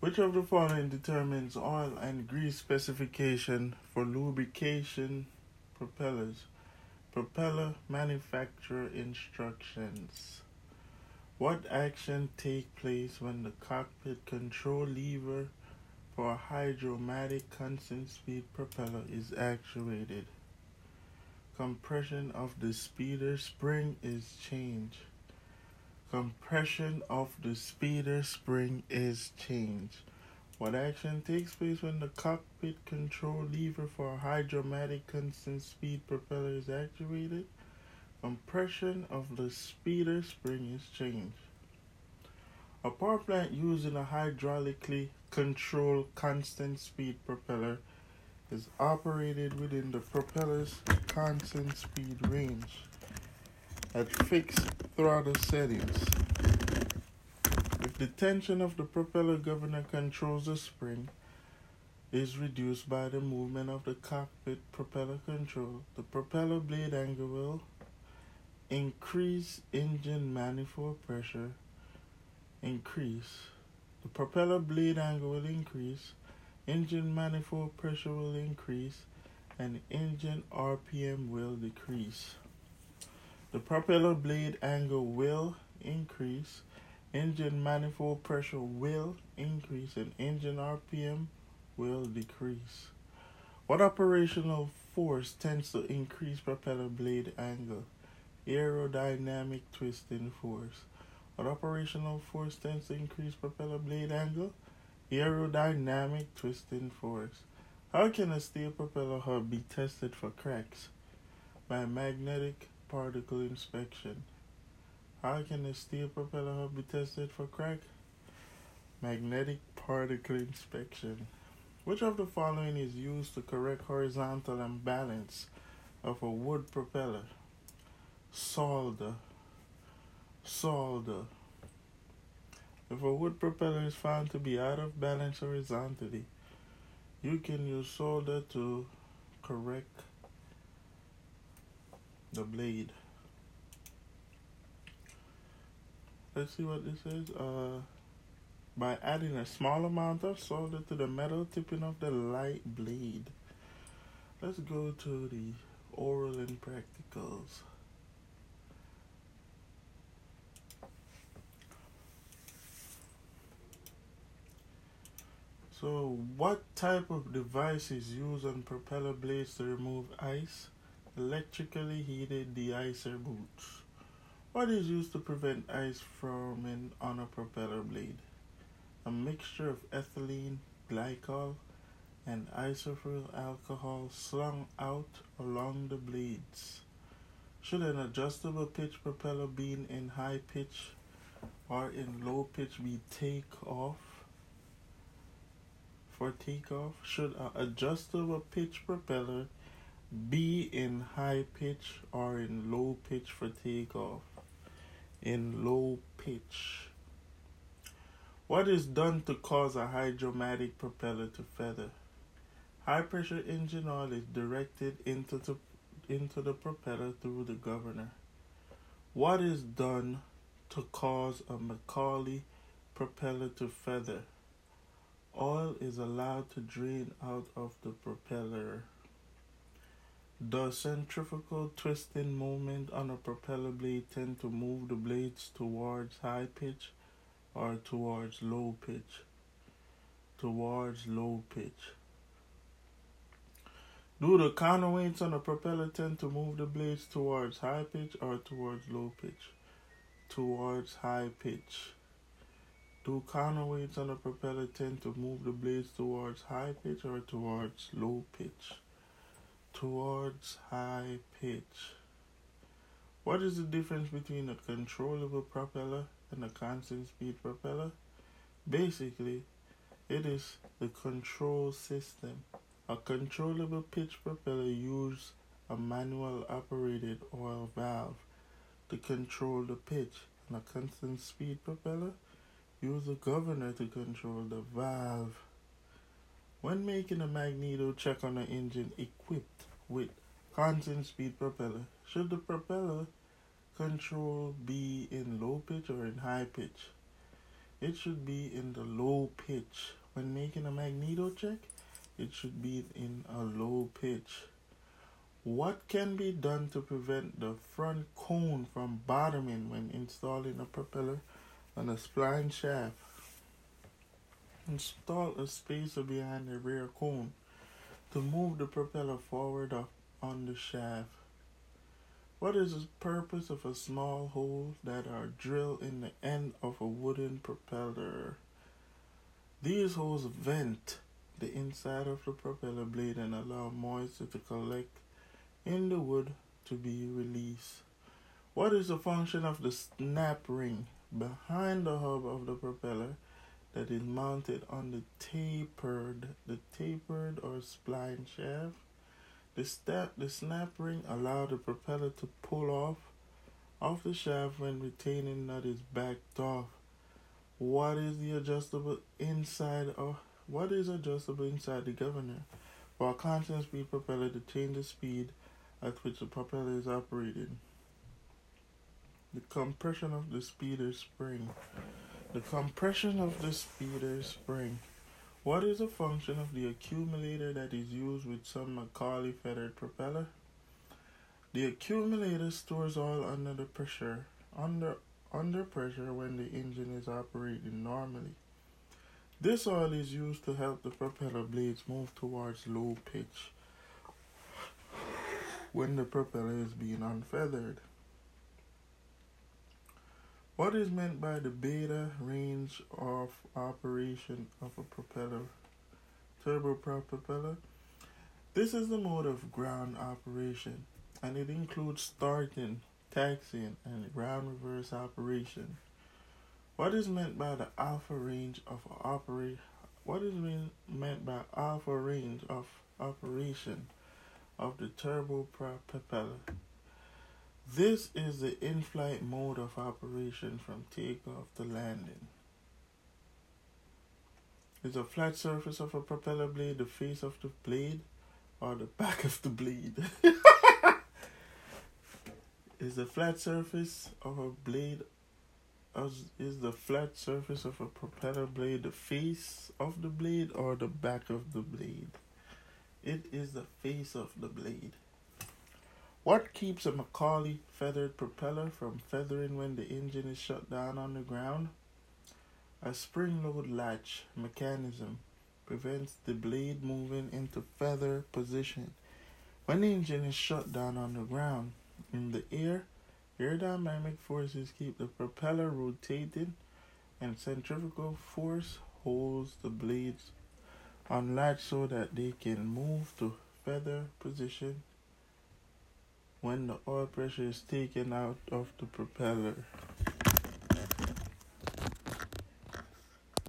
Which of the following determines oil and grease specification for lubrication propellers? Propeller manufacturer instructions. What action take place when the cockpit control lever for a hydromatic constant speed propeller is actuated? Compression of the speeder spring is changed. Compression of the speeder spring is changed. What action takes place when the cockpit control lever for a hydromatic constant speed propeller is actuated? Compression of the speeder spring is changed. A power plant using a hydraulically controlled constant speed propeller is operated within the propeller's constant speed range at fixed throttle settings. If the tension of the propeller governor controls the spring is reduced by the movement of the cockpit propeller control, the propeller blade angle will increase engine manifold pressure increase. The propeller blade angle will increase, engine manifold pressure will increase, and engine RPM will decrease. The propeller blade angle will increase, engine manifold pressure will increase, and engine RPM will decrease. What operational force tends to increase propeller blade angle? Aerodynamic twisting force. What operational force tends to increase propeller blade angle? Aerodynamic twisting force. How can a steel propeller hub be tested for cracks? By magnetic particle inspection. How can a steel propeller hub be tested for crack? Magnetic particle inspection. Which of the following is used to correct horizontal imbalance of a wood propeller? Solder. Solder. If a wood propeller is found to be out of balance horizontally, you can use solder to correct the blade. Let's see what this is. Uh, by adding a small amount of solder to the metal tipping of the light blade. Let's go to the oral and practicals. So, what type of device is used on propeller blades to remove ice? Electrically heated de-icer boots. What is used to prevent ice from forming on a propeller blade? A mixture of ethylene glycol and isopropyl alcohol slung out along the blades. Should an adjustable pitch propeller being in high pitch or in low pitch be take off? For takeoff, should an adjustable pitch propeller be in high pitch or in low pitch for takeoff. In low pitch. What is done to cause a hydromatic propeller to feather? High pressure engine oil is directed into the, into the propeller through the governor. What is done to cause a McCauley propeller to feather? Oil is allowed to drain out of the propeller. Does centrifugal twisting moment on a propeller blade tend to move the blades towards high pitch or towards low pitch? Towards low pitch. Do the counterweights on a propeller tend to move the blades towards high pitch or towards low pitch? Towards high pitch. Do counterweights on a propeller tend to move the blades towards high pitch or towards low pitch? Towards high pitch. What is the difference between a controllable propeller and a constant speed propeller? Basically, it is the control system. A controllable pitch propeller uses a manual operated oil valve to control the pitch, and a constant speed propeller uses a governor to control the valve. When making a magneto check on an engine equipped with constant speed propeller, should the propeller control be in low pitch or in high pitch? it should be in the low pitch. When making a magneto check, it should be in a low pitch. What can be done to prevent the front cone from bottoming when installing a propeller on a spline shaft? Install a spacer behind the rear cone to move the propeller forward up on the shaft. What is the purpose of a small hole that are drilled in the end of a wooden propeller? These holes vent the inside of the propeller blade and allow moisture to collect in the wood to be released. What is the function of the snap ring behind the hub of the propeller that is mounted on the tapered, the tapered or spline shaft? The snap, the snap ring allow the propeller to pull off off the shaft when retaining nut is backed off. What is the adjustable inside of what is adjustable inside the governor? For a constant speed propeller to change the speed at which the propeller is operated. The compression of the speeder spring. The compression of the speeder spring. What is the function of the accumulator that is used with some McCauley feathered propeller? The accumulator stores oil under the pressure under under pressure when the engine is operating normally. This oil is used to help the propeller blades move towards low pitch when the propeller is being unfeathered. What is meant by the beta range of operation of a propeller, turboprop propeller? This is the mode of ground operation, and it includes starting, taxiing, and ground reverse operation. What is meant by the alpha range of operate? What is mean, meant by alpha range of operation of the turboprop propeller? This is the in-flight mode of operation from takeoff to landing. Is the flat surface of a propeller blade the face of the blade or the back of the blade? is the flat surface of a blade is the flat surface of a propeller blade the face of the blade or the back of the blade? It is the face of the blade. What keeps a McCauley feathered propeller from feathering when the engine is shut down on the ground? A spring load latch mechanism prevents the blade moving into feather position when the engine is shut down on the ground. In the air, Aerodynamic forces keep the propeller rotating, and centrifugal force holds the blades on latch so that they can move to feather position when the oil pressure is taken out of the propeller.